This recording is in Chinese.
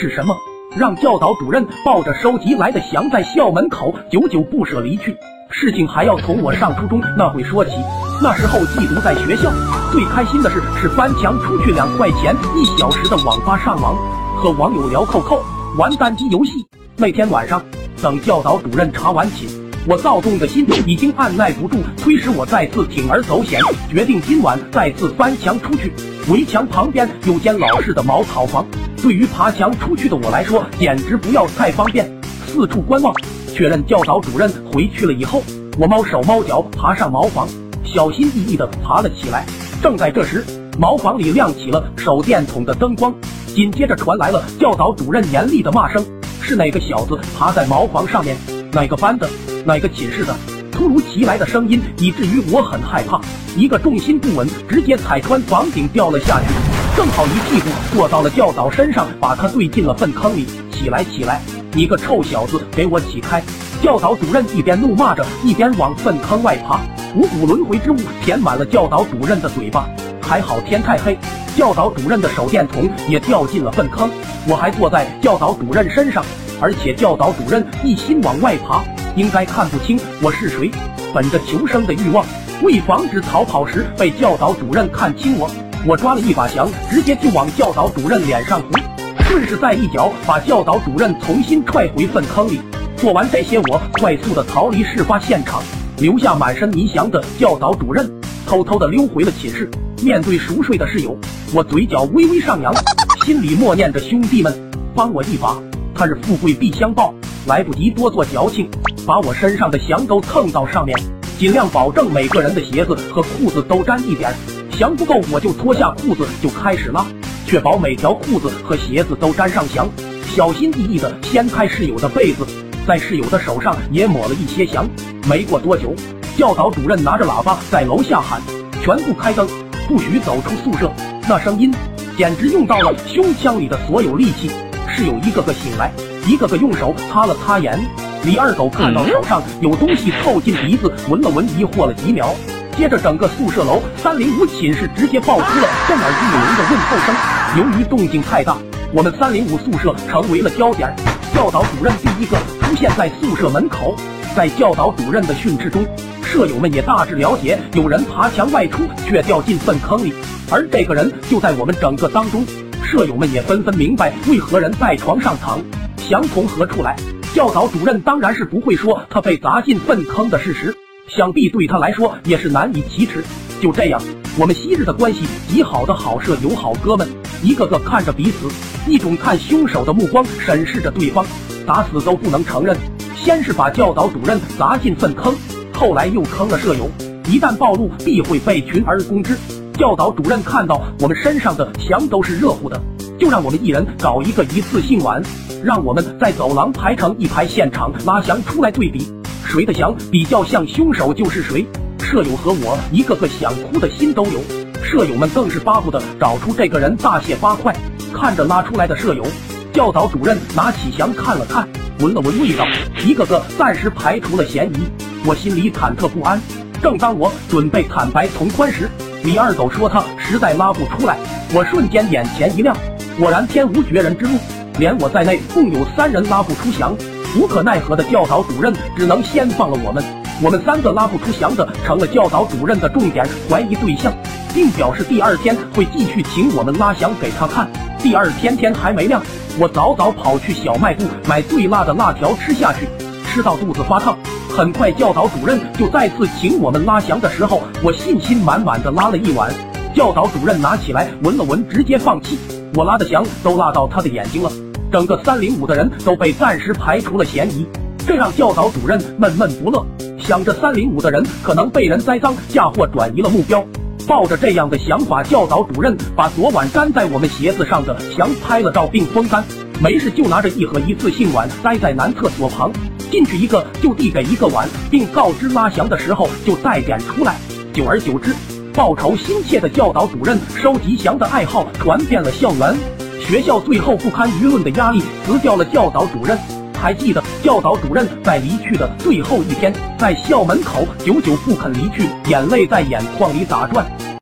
是什么？让教导主任抱着收集来的翔在校门口久久不舍离去。事情还要从我上初中那会说起。那时候寄读在学校，最开心的事是翻墙出去两块钱一小时的网吧上网，和网友聊扣扣，玩单机游戏。那天晚上，等教导主任查完寝，我躁动的心已经按耐不住，推使我再次铤而走险，决定今晚再次翻墙出去。围墙旁边有间老式的茅草房。对于爬墙出去的我来说，简直不要太方便。四处观望，确认教导主任回去了以后，我猫手猫脚爬上茅房，小心翼翼地爬了起来。正在这时，茅房里亮起了手电筒的灯光，紧接着传来了教导主任严厉的骂声：“是哪个小子爬在茅房上面？哪个班的？哪个寝室的？”突如其来的声音，以至于我很害怕，一个重心不稳，直接踩穿房顶掉了下去。正好一屁股坐到了教导身上，把他怼进了粪坑里。起来，起来！你个臭小子，给我起开！教导主任一边怒骂着，一边往粪坑外爬。五谷轮回之物填满了教导主任的嘴巴。还好天太黑，教导主任的手电筒也掉进了粪坑。我还坐在教导主任身上，而且教导主任一心往外爬，应该看不清我是谁。本着求生的欲望，为防止逃跑时被教导主任看清我。我抓了一把翔，直接就往教导主任脸上糊，顺势再一脚把教导主任重新踹回粪坑里。做完这些，我快速的逃离事发现场，留下满身泥翔的教导主任，偷偷的溜回了寝室。面对熟睡的室友，我嘴角微微上扬，心里默念着：兄弟们，帮我一把！他日富贵必相报，来不及多做矫情，把我身上的翔都蹭到上面，尽量保证每个人的鞋子和裤子都沾一点。翔不够，我就脱下裤子就开始拉，确保每条裤子和鞋子都沾上翔。小心翼翼地掀开室友的被子，在室友的手上也抹了一些翔。没过多久，教导主任拿着喇叭在楼下喊：“全部开灯，不许走出宿舍。”那声音简直用到了胸腔里的所有力气。室友一个个醒来，一个个用手擦了擦眼。李二狗看到手上有东西凑近鼻子闻了闻，疑惑了几秒。接着，整个宿舍楼三零五寝室直接爆出了震耳欲聋的问候声。由于动静太大，我们三零五宿舍成为了焦点。教导主任第一个出现在宿舍门口，在教导主任的训斥中，舍友们也大致了解有人爬墙外出，却掉进粪坑里，而这个人就在我们整个当中。舍友们也纷纷明白为何人在床上躺，想从何处来。教导主任当然是不会说他被砸进粪坑的事实。想必对他来说也是难以启齿。就这样，我们昔日的关系极好的好舍友、好哥们，一个个看着彼此，一种看凶手的目光审视着对方，打死都不能承认。先是把教导主任砸进粪坑，后来又坑了舍友。一旦暴露，必会被群而攻之。教导主任看到我们身上的墙都是热乎的，就让我们一人搞一个一次性碗，让我们在走廊排成一排，现场拉翔出来对比。谁的翔比较像凶手就是谁。舍友和我一个个想哭的心都有，舍友们更是巴不得找出这个人大卸八块。看着拉出来的舍友，教导主任拿起翔看了看，闻了闻味道，一个个暂时排除了嫌疑。我心里忐忑不安。正当我准备坦白从宽时，李二狗说他实在拉不出来。我瞬间眼前一亮，果然天无绝人之路，连我在内共有三人拉不出翔。无可奈何的教导主任只能先放了我们，我们三个拉不出翔的，成了教导主任的重点怀疑对象，并表示第二天会继续请我们拉翔给他看。第二天天还没亮，我早早跑去小卖部买最辣的辣条吃下去，吃到肚子发烫。很快教导主任就再次请我们拉翔的时候，我信心满满的拉了一碗，教导主任拿起来闻了闻，直接放弃。我拉的翔都辣到他的眼睛了。整个三零五的人都被暂时排除了嫌疑，这让教导主任闷闷不乐，想着三零五的人可能被人栽赃嫁祸，转移了目标。抱着这样的想法，教导主任把昨晚粘在我们鞋子上的翔拍了照并风干，没事就拿着一盒一次性碗待在男厕所旁，进去一个就递给一个碗，并告知拉翔的时候就带点出来。久而久之，报仇心切的教导主任收吉祥的爱好传遍了校园。学校最后不堪舆论的压力辞掉了教导主任。还记得教导主任在离去的最后一天，在校门口久久不肯离去，眼泪在眼眶里打转。